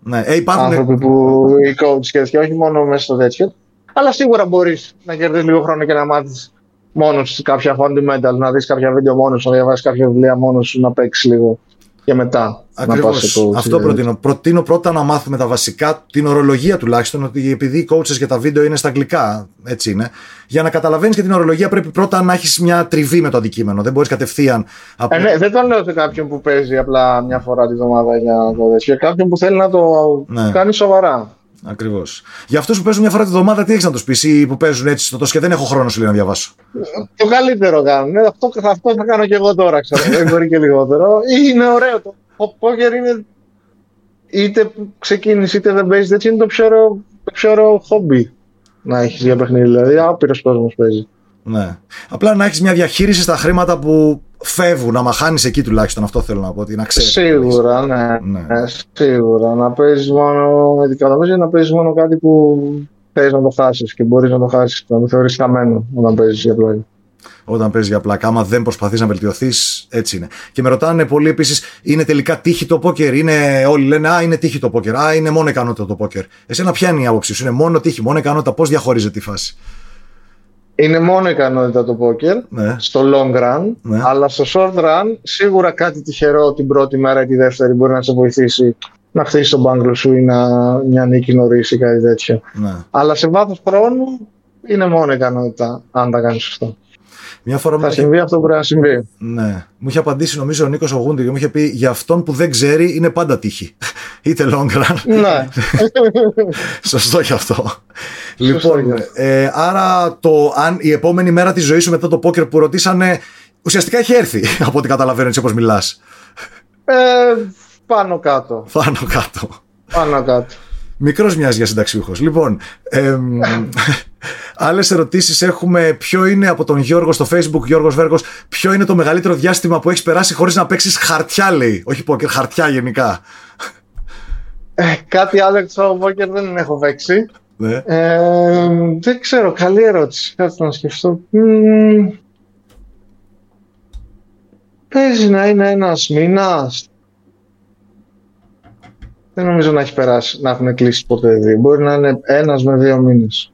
Ναι. Ε, υπάρχουν... Άνθρωποι που οι coach και, και όχι μόνο μέσα στο τέτοιο. Αλλά σίγουρα μπορείς να κερδίσεις λίγο χρόνο και να μάθεις μόνος σου κάποια fundamental, να δεις κάποια βίντεο μόνος σου, να διαβάσεις κάποια βιβλία μόνος σου, να παίξεις λίγο και μετά. Ακριβώς. Να Αυτό προτείνω. Προτείνω πρώτα να μάθουμε τα βασικά, την ορολογία τουλάχιστον, ότι επειδή οι coaches και τα βίντεο είναι στα αγγλικά, έτσι είναι. Για να καταλαβαίνεις και την ορολογία πρέπει πρώτα να έχεις μια τριβή με το αντικείμενο. Δεν μπορείς κατευθείαν. Από... Ε, ναι, δεν το λέω σε κάποιον που παίζει απλά μια φορά τη βδομάδα για να το δεις. Για κάποιον που θέλει να το ναι. κάνει σοβαρά. Ακριβώς. Για αυτούς που παίζουν μια φορά τη βδομάδα, τι έχεις να τους πεις, ή που παίζουν έτσι στο τόσο και δεν έχω χρόνο σου λέει, να διαβάσω; Το καλύτερο κάνουν. Αυτό, αυτό θα κάνω και εγώ τώρα, ξέρω. δεν μπορεί και λιγότερο. Είναι ωραίο. Το, ο πόκερ είναι. Είτε ξεκίνησε είτε δεν παίζεις, έτσι είναι το πιο ωραίο, το πιο ωραίο χόμπι να έχεις για παιχνίδι. Δηλαδή, άπειρος κόσμος παίζει. Ναι. Απλά να έχεις μια διαχείριση στα χρήματα που φεύγουν, να χάνει εκεί τουλάχιστον. Αυτό θέλω να πω. Ότι να ξέρεις, σίγουρα, ναι. ναι. Ε, σίγουρα. Να παίζεις μόνο με την να παίζεις μόνο κάτι που θες να το χάσεις και μπορείς να το χάσεις. Να το θεωρείς χαμένο όταν παίζεις για πλάκα. Όταν παίζεις για πλάκα. Άμα δεν προσπαθείς να βελτιωθείς, έτσι είναι. Και με ρωτάνε πολύ επίσης, είναι τελικά τύχη το πόκερ. Είναι, όλοι λένε, Α, είναι τύχη το πόκερ. Α, είναι μόνο ικανότητα το πόκερ. Εσένα ποια είναι η άποψή σου, Είναι μόνο τύχη, μόνο ικανότητα. Πώς διαχωρίζεται η φάση; Είναι μόνο ικανότητα το πόκερ ναι. στο long run, ναι. αλλά στο short run σίγουρα κάτι τυχερό την πρώτη μέρα ή τη δεύτερη μπορεί να σε βοηθήσει να χτίσει τον μπάνκλο σου ή να μια νίκη νωρίς ή κάτι τέτοιο. Ναι. Αλλά σε βάθος χρόνου είναι μόνο ικανότητα αν τα κάνεις σωστά. Μια φορά θα συμβεί αυτό που πρέπει να συμβεί. Ναι. Μου είχε απαντήσει νομίζω ο Νίκος Ογούντι και μου είχε πει για αυτόν που δεν ξέρει είναι πάντα τύχη. [LAUGHS] Είτε long run. Ναι. [LAUGHS] Σωστό και αυτό. λοιπόν, ε, άρα το, αν η επόμενη μέρα της ζωής σου μετά το πόκερ που ρωτήσανε ουσιαστικά έχει έρθει [LAUGHS] από ό,τι καταλαβαίνω έτσι όπως μιλάς. Ε, πάνω κάτω. Πάνω κάτω. Πάνω κάτω. Μικρός μοιάζει για συνταξιούχος. Λοιπόν, εμ, [LAUGHS] άλλες ερωτήσεις έχουμε. Ποιο είναι από τον Γιώργο στο Facebook, Γιώργος Βέργος, ποιο είναι το μεγαλύτερο διάστημα που έχεις περάσει χωρίς να παίξεις χαρτιά, λέει; Όχι πόκερ, χαρτιά γενικά. Ε, κάτι άλλο εκτός από πόκερ δεν έχω παίξει. Ναι. Ε, δεν ξέρω, καλή ερώτηση. Κάτι να σκεφτώ. παίζει να είναι ένας μήνας. Δεν νομίζω να έχει περάσει, να έχουν κλείσει ποτέ δύο. Μπορεί να είναι ένας με δύο μήνες.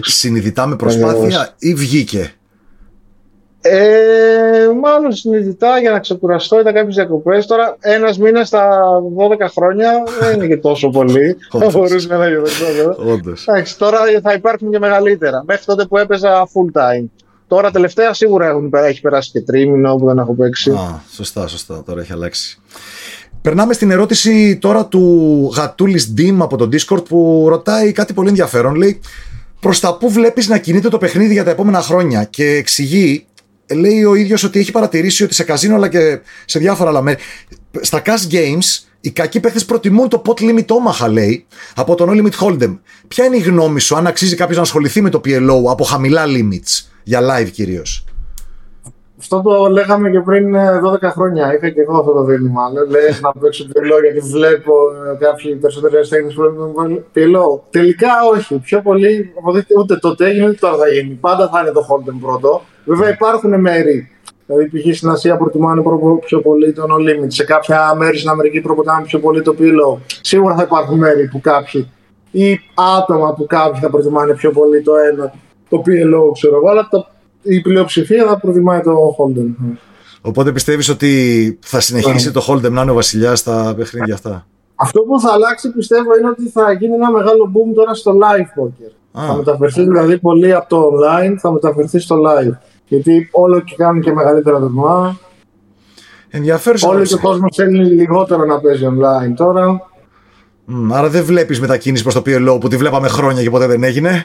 Συνειδητά με προσπάθεια ή βγήκε; Ε, μάλλον συνειδητά για να ξεκουραστώ. Ήταν κάποιες διακοπές. Τώρα, ένας μήνας στα 12 χρόνια δεν είναι και τόσο πολύ. [LAUGHS] Θα μπορούσε να γίνει Εντάξει, τώρα θα υπάρχουν και μεγαλύτερα. Μέχρι τότε που έπαιζα full time. Τώρα τελευταία σίγουρα έχουν, έχει περάσει και τρίμηνο που δεν έχω παίξει. Α, σωστά, σωστά. Τώρα έχει αλλάξει. Περνάμε στην ερώτηση τώρα του Γατούλης Dim από το Discord που ρωτάει κάτι πολύ ενδιαφέρον. Λέει προς τα πού βλέπεις να κινείται το παιχνίδι για τα επόμενα χρόνια και εξηγεί, λέει ο ίδιος ότι έχει παρατηρήσει ότι σε καζίνο αλλά και σε διάφορα άλλα μέρη. Στα cash games οι κακοί παίχτες προτιμούν το pot limit όμαχα, λέει, από τον no limit hold'em. Ποια είναι η γνώμη σου, αν αξίζει κάποιος να ασχοληθεί με το PLO από χαμηλά limits, για live κυρίως; Αυτό το λέγαμε και πριν 12 ε, χρόνια. Είχα και εγώ αυτό το δίλημα. Λες να παίξω πυλό γιατί βλέπω ε, κάποιοι περισσότεροι τέχνε που βλέπουν πυλό. Τελικά όχι. Πιο πολύ ούτε τότε έγινε ούτε τώρα θα γίνει. Πάντα θα είναι το Holden πρώτο. Βέβαια υπάρχουν μέρη. Δηλαδή, π.χ. στην Ασία προτιμάνε πιο πολύ τον No Limit. Σε κάποια μέρη στην Αμερική προτιμάνε πιο πολύ το πυλό. Σίγουρα θα υπάρχουν μέρη που κάποιοι ή άτομα που κάποιοι θα προτιμάνε πιο πολύ το ένα, το PLO, ξέρω εγώ, αλλά το η πλειοψηφία θα προτιμάει το Holden. Οπότε πιστεύεις ότι θα συνεχίσει το Holden να είναι ο βασιλιάς στα παιχνίδια αυτά; Αυτό που θα αλλάξει πιστεύω είναι ότι θα γίνει ένα μεγάλο boom τώρα στο live poker. Θα μεταφερθεί δηλαδή πολύ από το online, θα μεταφερθεί στο live. Γιατί όλο και κάνουν και μεγαλύτερα τουρνουά. Ενδιαφέρον. Όλο και ο κόσμος θέλει λιγότερο να παίζει online τώρα. Mm, άρα δεν βλέπεις μετακίνηση προς το PLO που τη βλέπαμε χρόνια και ποτέ δεν έγινε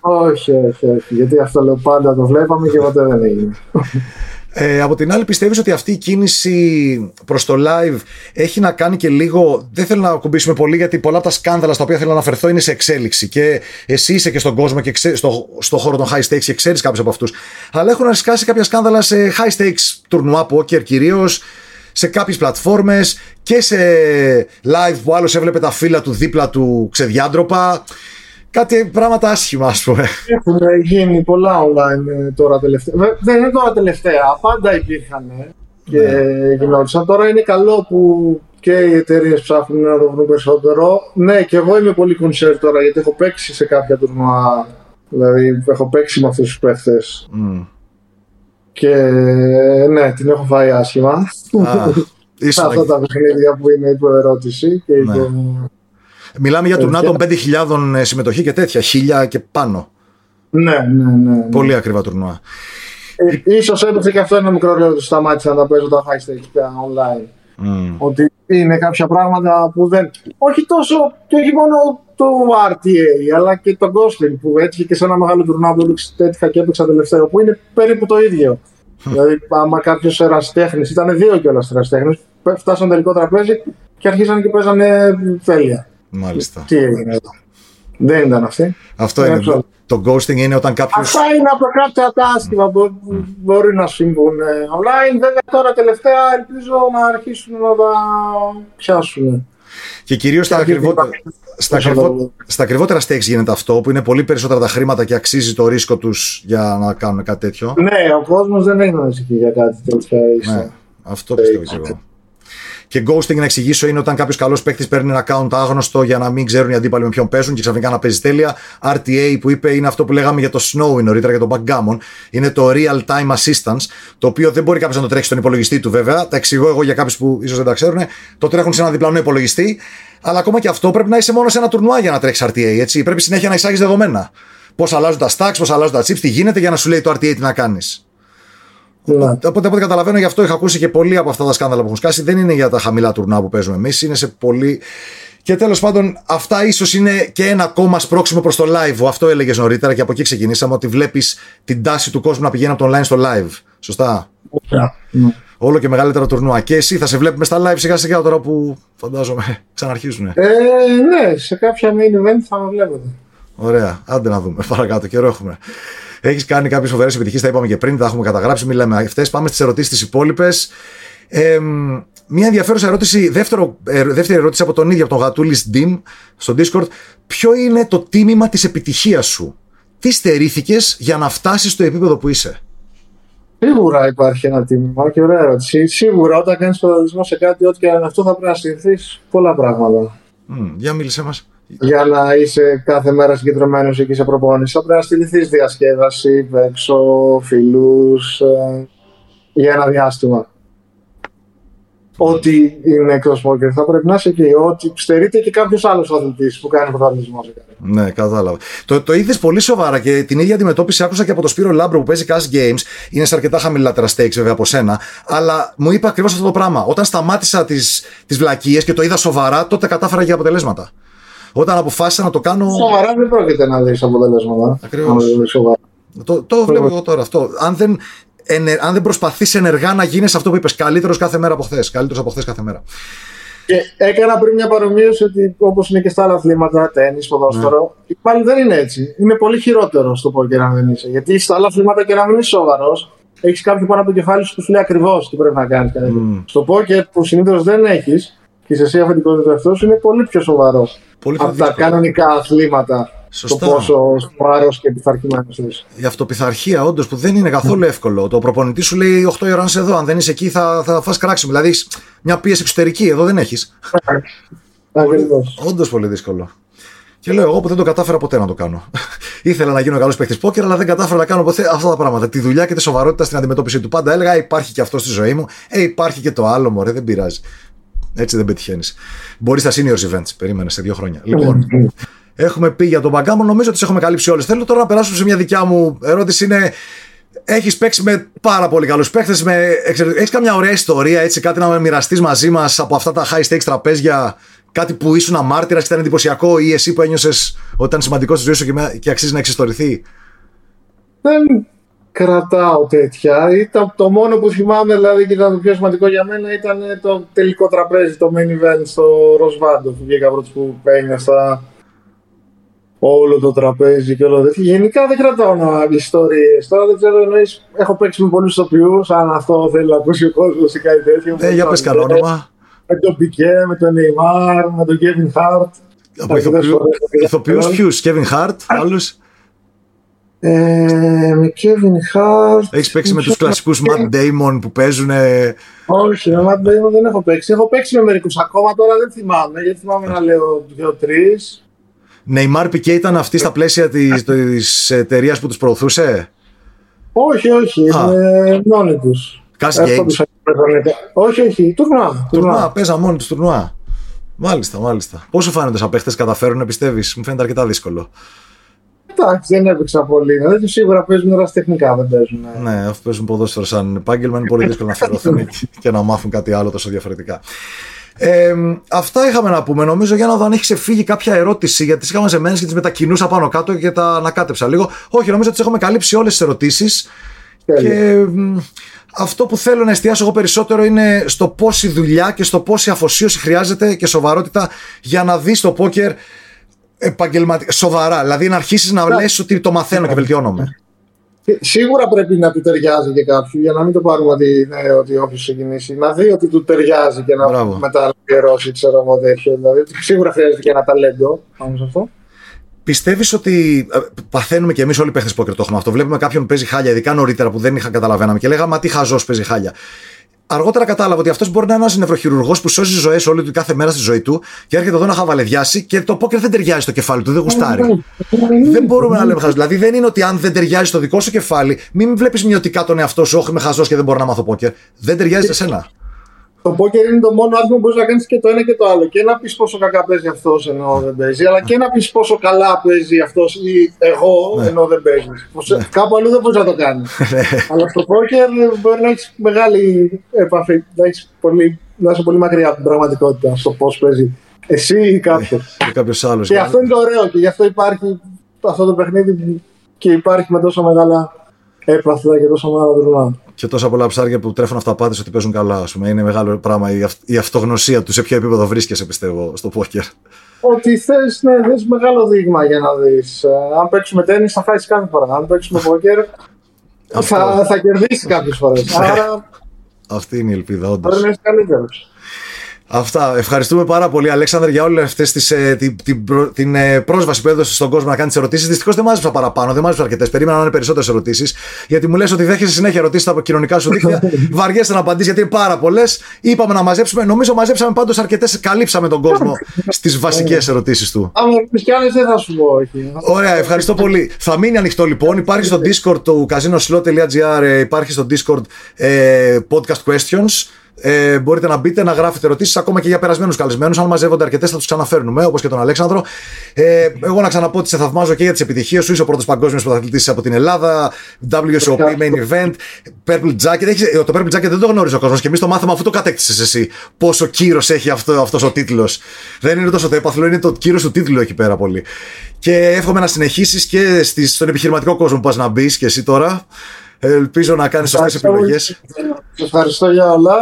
όχι, όχι, όχι. Γιατί αυτό λέω πάντα το βλέπαμε και ποτέ δεν έγινε. Ε, από την άλλη, πιστεύεις ότι αυτή η κίνηση προς το live έχει να κάνει και λίγο. Δεν θέλω να ακουμπήσουμε πολύ, γιατί πολλά από τα σκάνδαλα στα οποία θέλω να αναφερθώ είναι σε εξέλιξη. Και εσύ είσαι και στον κόσμο και στο, στο χώρο των high stakes και ξέρεις κάποιους από αυτούς. Αλλά έχουν ασκάσει κάποια σκάνδαλα σε high stakes τουρνουά poker κυρίως, σε κάποιες πλατφόρμες και σε live που άλλος έβλεπε τα φύλλα του δίπλα του ξεδιάντροπα κάτι πράγματα άσχημα, ας πούμε. Έχουν γίνει πολλά online ε, τώρα τελευταία. Δεν είναι τώρα τελευταία, πάντα υπήρχαν ε, και ναι. γινόντουσαν. Τώρα είναι καλό που και οι εταιρείες ψάχνουν να το βρουν περισσότερο. Ναι, και εγώ είμαι πολύ concerned τώρα γιατί έχω παίξει σε κάποια τουρνουά. Δηλαδή, έχω παίξει με αυτούς τους παίχτες. Mm. Και ναι, την έχω φάει άσχημα. [LAUGHS] Αυτά τα παιχνίδια που είναι υπό ερώτηση και ναι. Μιλάμε για τουρνά των 5.000 ε, συμμετοχή και τέτοια, χίλια και πάνω. Ναι, ναι, ναι. ναι. Πολύ ακριβά τουρνουά. Ε, ίσως έπαιξε και αυτό ένα μικρό λόγο ότι σταμάτησα να τα παίζω τα high stakes πια online. Mm. Ότι είναι κάποια πράγματα που δεν. Όχι τόσο και όχι μόνο το RTA, αλλά και το Ghosting που έτυχε και σε ένα μεγάλο τουρνά που έτυχα και έπαιξα τελευταίο, που είναι περίπου το ίδιο. δηλαδή, άμα κάποιος ερασιτέχνη, ήταν δύο κιόλας ερασιτέχνη, φτάσαν τελικό τραπέζι και αρχίσαν και παίζανε τέλεια. Μάλιστα. Τι έγινε εδώ. Δεν ήταν αυτή. Αυτό είναι. Το, το ghosting είναι όταν κάποιο. Αυτά είναι από κάποια τα άσχημα που mm. μπορεί να συμβούν ε, online. Βέβαια τώρα τελευταία ελπίζω να αρχίσουν να τα πιάσουν. Και κυρίως στα, ακριβότερα, στα, ακριβό, στα ακριβότερα stakes γίνεται αυτό που είναι πολύ περισσότερα τα χρήματα και αξίζει το ρίσκο τους για να κάνουν κάτι τέτοιο. Ναι, ο κόσμος δεν έχει να ανησυχεί για κάτι τέτοιο. Ναι, αυτό πιστεύω και εγώ. Και ghosting να εξηγήσω είναι όταν κάποιος καλός παίκτης παίρνει ένα account άγνωστο για να μην ξέρουν οι αντίπαλοι με ποιον παίζουν και ξαφνικά να παίζει τέλεια. RTA που είπε είναι αυτό που λέγαμε για το Snowy νωρίτερα, για τον backgammon. Είναι το real time assistance, το οποίο δεν μπορεί κάποιος να το τρέξει στον υπολογιστή του βέβαια. Τα εξηγώ εγώ για κάποιους που ίσως δεν τα ξέρουν. Το τρέχουν σε ένα διπλανό υπολογιστή. Αλλά ακόμα και αυτό πρέπει να είσαι μόνο σε ένα τουρνουά για να τρέξεις RTA. Έτσι. Πρέπει συνέχεια να εισάγεις δεδομένα. Πώς αλλάζουν τα stacks, πώς αλλάζουν τα chips, τι γίνεται για να σου λέει το RTA τι να κάνεις. Ναι. Οπότε, από ό,τι καταλαβαίνω, γι' αυτό είχα ακούσει και πολλοί από αυτά τα σκάνδαλα που έχουν σκάσει. Δεν είναι για τα χαμηλά τουρνά που παίζουμε εμείς, είναι σε πολύ. Και τέλος πάντων, αυτά ίσως είναι και ένα ακόμα σπρώξιμο προς το live. Αυτό έλεγες νωρίτερα και από εκεί ξεκινήσαμε. Ότι βλέπεις την τάση του κόσμου να πηγαίνει από το online στο live. Σωστά; Ναι. Όλο και μεγαλύτερα τουρνουά. Και εσύ θα σε βλέπουμε στα live σιγά σιγά τώρα που φαντάζομαι [LAUGHS] ξαναρχίζουν. Ε, ναι, σε κάποια main event θα με βλέπετε. Ωραία. Άντε να δούμε. Παρακάτω, καιρό έχουμε. Έχεις κάνει κάποιες φοβερές επιτυχίες, τα είπαμε και πριν, τα έχουμε καταγράψει, μιλάμε αυτές. Πάμε στις ερωτήσεις τις υπόλοιπες. Ε, μια ενδιαφέρουσα ερώτηση, δεύτερο, ε, δεύτερη ερώτηση από τον ίδιο, από τον Γατούλης Dim στο Discord. Ποιο είναι το τίμημα της επιτυχίας σου, Τι στερήθηκες για να φτάσεις στο επίπεδο που είσαι; Σίγουρα υπάρχει ένα τίμημα και ωραία ερώτηση. Σίγουρα όταν κάνεις ποδοσφαιρισμό σε κάτι, ό,τι και αν αυτό θα πρέπει να στηριχθείς πολλά πράγματα. Mm, για μίλησε μας για να είσαι κάθε μέρα συγκεντρωμένος εκεί σε προπόνηση. Θα πρέπει να στηριχθεί διασκέδαση, έξω, φιλούς, ε, για ένα διάστημα. Ό,τι είναι εκτός πόκερ θα πρέπει να είσαι εκεί. Ό,τι στερείται και κάποιος άλλος αθλητής που κάνει πρωταθλητισμό. Ναι, κατάλαβα. Το, το είδες πολύ σοβαρά και την ίδια αντιμετώπιση άκουσα και από το Σπύρο Λάμπρο που παίζει Cash Games. Είναι σε αρκετά χαμηλότερα stakes βέβαια από σένα. Αλλά μου είπε ακριβώς αυτό το πράγμα. Όταν σταμάτησα τις βλακείες και το είδα σοβαρά, τότε κατάφερα και αποτελέσματα. Όταν αποφάσισα να το κάνω. Σοβαρά δεν πρόκειται να δεις αποτελέσματα. Ακριβώς. Το, το βλέπω εγώ τώρα αυτό. Αν δεν, ενε, αν δεν προσπαθείς ενεργά να γίνεις αυτό που είπες, καλύτερος κάθε μέρα από χθες. Καλύτερος από χθες κάθε μέρα. Και έκανα πριν μια παρομοίωση ότι όπως είναι και στα άλλα αθλήματα, τέννη, ποδόσφαιρο, ναι. πάλι δεν είναι έτσι. Είναι πολύ χειρότερο στο πόκερ αν δεν είσαι. Γιατί στα άλλα αθλήματα και να μην είσαι σοβαρός, έχεις κάποιο πάνω από το κεφάλι σου που σου λέει ακριβώς τι πρέπει να κάνεις. Mm. Στο πόκερ που συνήθως δεν έχεις, και σε εσύ αφεντικό του εαυτό είναι πολύ πιο σοβαρός πολύ από τα κανονικά αθλήματα. Σωστά. Το πόσο σοβαρό και πειθαρχημένος είσαι. Η αυτοπιθαρχία, όντως, που δεν είναι καθόλου εύκολο. Το προπονητή σου λέει 8 ώρα να είσαι εδώ. Αν δεν είσαι εκεί, θα, θα φας κράξιμο. Δηλαδή, μια πίεση εξωτερική, εδώ δεν έχεις. Όντως πολύ δύσκολο. Και λέω εγώ που δεν το κατάφερα ποτέ να το κάνω. [LAUGHS] Ήθελα να γίνω καλός παίκτης πόκερ, αλλά δεν κατάφερα να κάνω ποτέ αυτά τα πράγματα. Τη δουλειά και τη σοβαρότητα στην αντιμετώπιση του. Πάντα έλεγα υπάρχει και αυτό στη ζωή μου. Ε, υπάρχει και το άλλο, μωρέ, δεν πειράζει. Έτσι δεν πετυχαίνεις. Μπορείς στα seniors events, περίμενε σε δύο χρόνια. Λοιπόν, έχουμε πει για τον Μπαγκάμο, νομίζω ότι τις έχουμε καλύψει όλες. Θέλω τώρα να περάσουμε σε μια δικιά μου ερώτηση. Είναι, έχεις παίξει με πάρα πολύ καλούς παίχτε. Έχεις καμιά ωραία ιστορία, έτσι, κάτι να μοιραστείς μαζί μας από αυτά τα high stakes τραπέζια, κάτι που ήσουν αμάρτυρα και ήταν εντυπωσιακό ή εσύ που ένιωσες ότι ήταν σημαντικό στη ζωή σου και, αξίζει να εξιστορηθεί; Δεν κρατάω τέτοια. Ήταν το μόνο που θυμάμαι, δηλαδή, και ήταν το πιο σημαντικό για μένα, ήταν το τελικό τραπέζι, το main event στο Ροσβάντο που βγήκα πρώτος που στα όλο το τραπέζι και όλο τέτοιο. Γενικά δεν κρατάω να ιστορίες. Τώρα δεν ξέρω, εννοείς, έχω παίξει με πολλούς ηθοποιούς, αν αυτό θέλει να ακούσει ο κόσμος ή κάτι τέτοιο. Ε, για πες κανένα όνομα. Με τον Πικέ, με τον Neymar, με τον Kevin Hart. Από ηθοποιούς ποιους, Kevin Hart, άλλους; Ε, με Kevin Hart. Έχεις παίξει με τους κλασικούς Matt Damon που παίζουν. Όχι, με Matt Damon δεν έχω παίξει. Έχω παίξει με μερικούς ακόμα τώρα δεν θυμάμαι. Γιατί θυμάμαι να λέω δύο-τρει. Νεϊμάρ Πικέ ήταν αυτή στα πλαίσια της εταιρείας που τους προωθούσε; Όχι, όχι. Είναι μόνοι τους. Κάσι Games. Όχι, όχι. Τουρνουά. Τουρνουά, παίζα μόνοι τους τουρνουά. Μάλιστα, μάλιστα. Πόσο φαίνονται σαν παίχτες καταφέρουν να πιστεύεις, μου φαίνεται αρκετά δύσκολο. Εντάξει, δεν έπαιξα πολύ. Δηλαδή σίγουρα παίζουν ερασιτεχνικά, δεν παίζουν. Ναι, αφού παίζουν ποδόσφαιρο σαν επάγγελμα, είναι πολύ [LAUGHS] δύσκολο να αφιερωθούν και να μάθουν κάτι άλλο τόσο διαφορετικά. Ε, αυτά είχαμε να πούμε. Νομίζω για να δω αν έχει ξεφύγει κάποια ερώτηση, γιατί τι είχαμε ζεμένες και τις μετακινούσα πάνω κάτω και τα ανακάτεψα λίγο. Όχι, νομίζω ότι τις έχουμε καλύψει όλες τις ερωτήσεις. Και αυτό που θέλω να εστιάσω εγώ περισσότερο είναι στο πόση δουλειά και στο πόση αφοσίωση χρειάζεται και σοβαρότητα για να δεις το πόκερ επαγγελματικά, σοβαρά. Δηλαδή να αρχίσεις να λες ότι το μαθαίνω και βελτιώνομαι. Σίγουρα πρέπει να του ταιριάζει και κάποιου για να μην το πάρουμε ότι, ναι, ότι όποιος ξεκινήσει. Να δει ότι του ταιριάζει και να Μπράβο. μεταλειώσει, ξέρω εγώ τέτοιο. Δηλαδή, σίγουρα χρειάζεται και ένα ταλέντο πάνω σε αυτό. Πιστεύεις ότι. Ε, παθαίνουμε και εμείς όλοι οι παίχτες πόκερ το έχουμε αυτό. Βλέπουμε κάποιον που παίζει χάλια, ειδικά νωρίτερα που δεν είχα καταλαβαίναμε και λέγαμε Μα τι χαζός παίζει χάλια. Αργότερα κατάλαβα ότι αυτός μπορεί να είναι ένας νευροχειρουργός που σώζει ζωές όλη του κάθε μέρα στη ζωή του και έρχεται εδώ να χαβαλεδιάσει και το πόκερ δεν ταιριάζει στο κεφάλι του, δεν γουστάρει. δεν μπορούμε να λέμε χαζό. Δηλαδή δεν είναι ότι αν δεν ταιριάζει στο δικό σου κεφάλι, μην βλέπεις μειωτικά τον εαυτό σου, Όχι, είμαι χαζός και δεν μπορώ να μάθω πόκερ. Δεν ταιριάζει σε σένα το πόκερ είναι το μόνο άθλημα που μπορείς να κάνεις και το ένα και το άλλο. Και να πεις πόσο κακά παίζει αυτός ενώ δεν παίζει, αλλά και να πεις πόσο καλά παίζει αυτός ή εγώ ναι. ενώ δεν παίζει. Ναι. Κάπου αλλού δεν μπορείς να το κάνεις. [LAUGHS] Ναι. αλλά στο πόκερ μπορεί να έχεις μεγάλη επαφή, να, έχεις πολύ, να είσαι πολύ μακριά από την πραγματικότητα στο πώς παίζει εσύ ή κάποιο. Ή κάποιος άλλος. Και αυτό είναι το ωραίο και γι' αυτό υπάρχει αυτό το παιχνίδι και υπάρχει με τόσο μεγάλα έπαθλα και τόσο μεγάλα δρομά και τόσα πολλά ψάρια που τρέφουν αυταπάτες ότι παίζουν καλά. Ας πούμε. Είναι μεγάλο πράγμα η, η αυτογνωσία του σε ποιο επίπεδο βρίσκεσαι, πιστεύω, στο πόκερ. Ότι θες ναι, θες μεγάλο δείγμα για να δεις. Ε, αν παίξουμε τέννη, θα χάσει κάθε φορά. Αν παίξουμε πόκερ, θα, θα κερδίσει κάποιες φορές. Άρα. Αυτή είναι η ελπίδα, όντως. Μπορεί να είσαι καλύτερος. Αυτά. Ευχαριστούμε πάρα πολύ, Αλέξανδρ, για όλη αυτή ε, την, την, την, ε, πρόσβαση που έδωσες στον κόσμο να κάνεις τι ερωτήσεις. Δυστυχώς δεν μάζεψα παραπάνω, δεν μάζεψα αρκετές. Περίμενα να είναι περισσότερες ερωτήσεις. Γιατί μου λες ότι δέχεσαι συνέχεια ερωτήσεις από κοινωνικά σου δίκτυα. [LAUGHS] Βαριέσαι να απαντήσεις γιατί είναι πάρα πολλές. Είπαμε να μαζέψουμε. Νομίζω μαζέψαμε πάντως αρκετές. Καλύψαμε τον κόσμο [LAUGHS] στις βασικές ερωτήσεις του. Αν πει κι άλλε, δεν θα σου πω, όχι. Ωραία, ευχαριστώ πολύ. Θα μείνει ανοιχτό λοιπόν. Υπάρχει στο Discord του casinoslot.gr, ε, υπάρχει στο Discord ε, podcast questions. Ε, μπορείτε να μπείτε να γράφετε ερωτήσεις ακόμα και για περασμένους καλεσμένους. Αν μαζεύονται αρκετές, θα τους ξαναφέρνουμε, όπως και τον Αλέξανδρο. Ε, εγώ να ξαναπώ ότι σε θαυμάζω και για τις επιτυχίες σου. Είσαι ο πρώτος παγκόσμιος πρωταθλητής από την Ελλάδα. WSOP Main Event. Purple Jacket. Έχεις, ε, το Purple Jacket δεν το γνώριζε ο κόσμος και εμείς το μάθαμε αφού το κατέκτησες εσύ. Πόσο κύρος έχει αυτό αυτός ο τίτλος. Δεν είναι τόσο το έπαθλο, είναι το κύρος του τίτλου εκεί πέρα πολύ. Και εύχομαι να συνεχίσεις και στον επιχειρηματικό κόσμο που πας να μπεις και εσύ τώρα. Ελπίζω να κάνεις σωστές επιλογές. Ευχαριστώ για όλα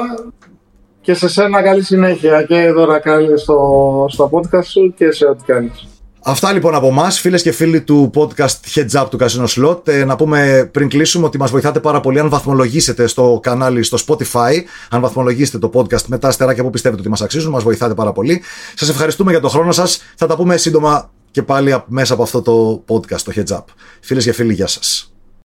και σε σένα καλή συνέχεια και εδώ να κάνεις στο, στο podcast σου και σε ό,τι κάνεις. Αυτά λοιπόν από εμά, φίλες και φίλοι του podcast Heads Up του Casino Slot. Ε, να πούμε πριν κλείσουμε ότι μας βοηθάτε πάρα πολύ αν βαθμολογήσετε στο κανάλι στο Spotify, αν βαθμολογήσετε το podcast με τα αστεράκια που πιστεύετε ότι μας αξίζουν, μας βοηθάτε πάρα πολύ. Σας ευχαριστούμε για τον χρόνο σας. Θα τα πούμε σύντομα και πάλι μέσα από αυτό το podcast, το Heads Up. Φίλες και φίλοι, γεια σας.